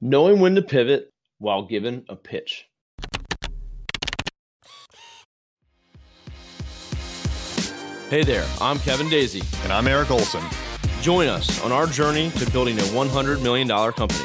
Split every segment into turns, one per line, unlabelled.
knowing when to pivot while given a pitch. Hey there, I'm Kevin Daisy.
And I'm Eric Olson.
Join us on our journey to building a $100 million company.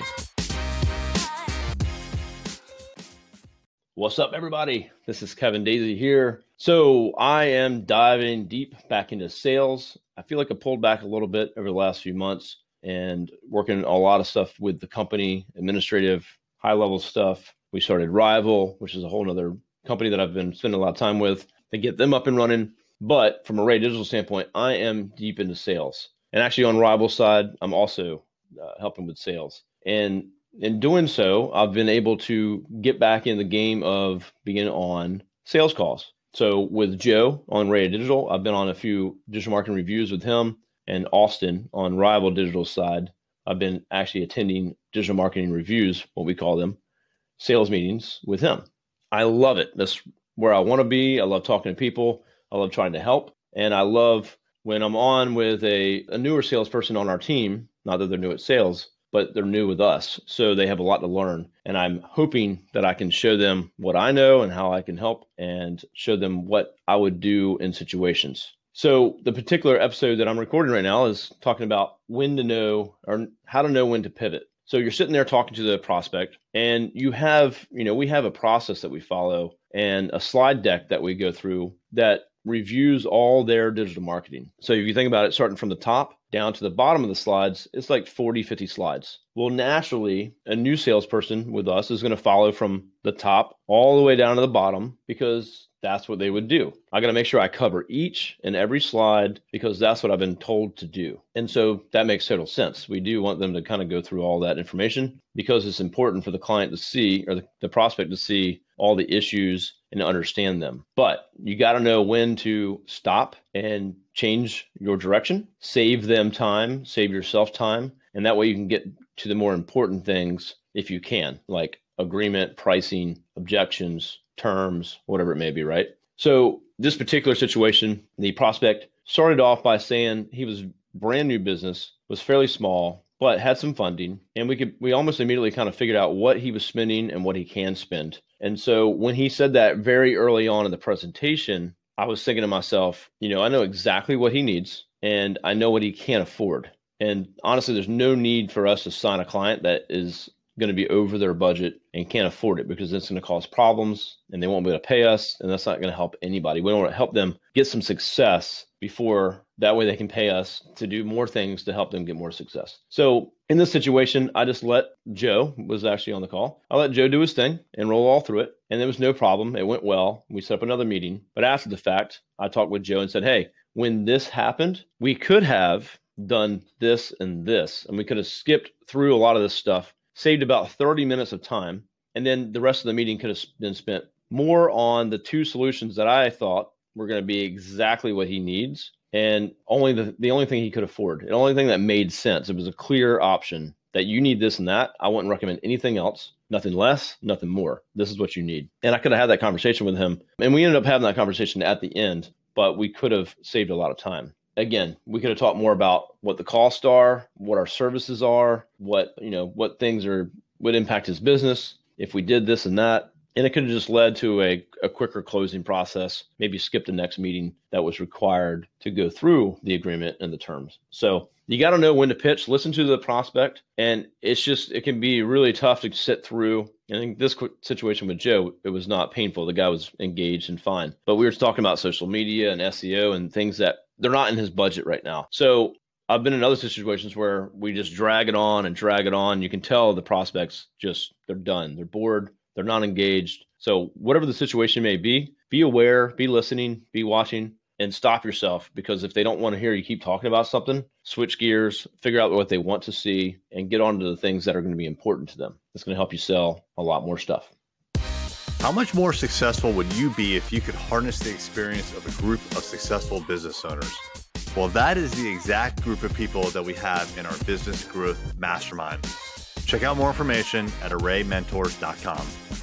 What's up, everybody? This is Kevin Daisy here. So, I am diving deep back into sales. I feel like I pulled back a little bit over the last few months and working a lot of stuff with the company, administrative, high level stuff. We started Rival, which is a whole other company that I've been spending a lot of time with to get them up and running. But from Array Digital standpoint, I am deep into sales. And actually, on Rival side, I'm also uh, helping with sales. And in doing so, I've been able to get back in the game of being on sales calls. So with Joe on Array Digital, I've been on a few digital marketing reviews with him and Austin on Rival Digital side, I've been actually attending digital marketing reviews, what we call them, sales meetings with him. I love it. That's where I want to be. I love talking to people. I love trying to help. And I love when I'm on with a, a newer salesperson on our team, not that they're new at sales, but they're new with us. So they have a lot to learn. And I'm hoping that I can show them what I know and how I can help and show them what I would do in situations. So the particular episode that I'm recording right now is talking about when to know or how to know when to pivot. So you're sitting there talking to the prospect and you have, you know, we have a process that we follow and a slide deck that we go through that reviews all their digital marketing. So if you think about it starting from the top down to the bottom of the slides, it's like 40, 50 slides. Well, naturally, a new salesperson with us is going to follow from the top all the way down to the bottom because that's what they would do. I got to make sure I cover each and every slide because that's what I've been told to do. And so that makes total sense. We do want them to kind of go through all that information because it's important for the client to see or the, the prospect to see all the issues and understand them. But you got to know when to stop and change your direction, save them time, save yourself time. And that way you can get to the more important things if you can, like agreement, pricing, objections, terms, whatever it may be, right? So, this particular situation, the prospect started off by saying he was brand new business, was fairly small, but had some funding, and we could we almost immediately kind of figured out what he was spending and what he can spend. And so when he said that very early on in the presentation, I was thinking to myself, you know, I know exactly what he needs and I know what he can't afford. And honestly, there's no need for us to sign a client that is going to be over their budget and can't afford it because it's going to cause problems and they won't be able to pay us and that's not going to help anybody. We don't want to help them get some success before that way they can pay us to do more things to help them get more success. So in this situation, I just let Joe was actually on the call. I let Joe do his thing and roll all through it and there was no problem. It went well. We set up another meeting. But after the fact, I talked with Joe and said, "Hey, when this happened, we could have done this and this and we could have skipped through a lot of this stuff saved about 30 minutes of time. And then the rest of the meeting could have been spent more on the two solutions that I thought were going to be exactly what he needs and only the, the only thing he could afford. The only thing that made sense. It was a clear option that you need this and that. I wouldn't recommend anything else. Nothing less, nothing more. This is what you need. And I could have had that conversation with him. And we ended up having that conversation at the end, but we could have saved a lot of time again, we could have talked more about what the costs are, what our services are, what you know, what things are would impact his business if we did this and that. And it could have just led to a, a quicker closing process, maybe skip the next meeting that was required to go through the agreement and the terms. So you got to know when to pitch, listen to the prospect. And it's just, it can be really tough to sit through. I think this situation with Joe, it was not painful. The guy was engaged and fine. But we were talking about social media and SEO and things that they're not in his budget right now. So I've been in other situations where we just drag it on and drag it on. You can tell the prospects just they're done. They're bored. They're not engaged. So whatever the situation may be, be aware, be listening, be watching, and stop yourself because if they don't want to hear you keep talking about something, switch gears, figure out what they want to see, and get on to the things that are going to be important to them. It's going to help you sell a lot more stuff.
How much more successful would you be if you could harness the experience of a group of successful business owners? Well, that is the exact group of people that we have in our Business Growth Mastermind. Check out more information at arraymentors.com.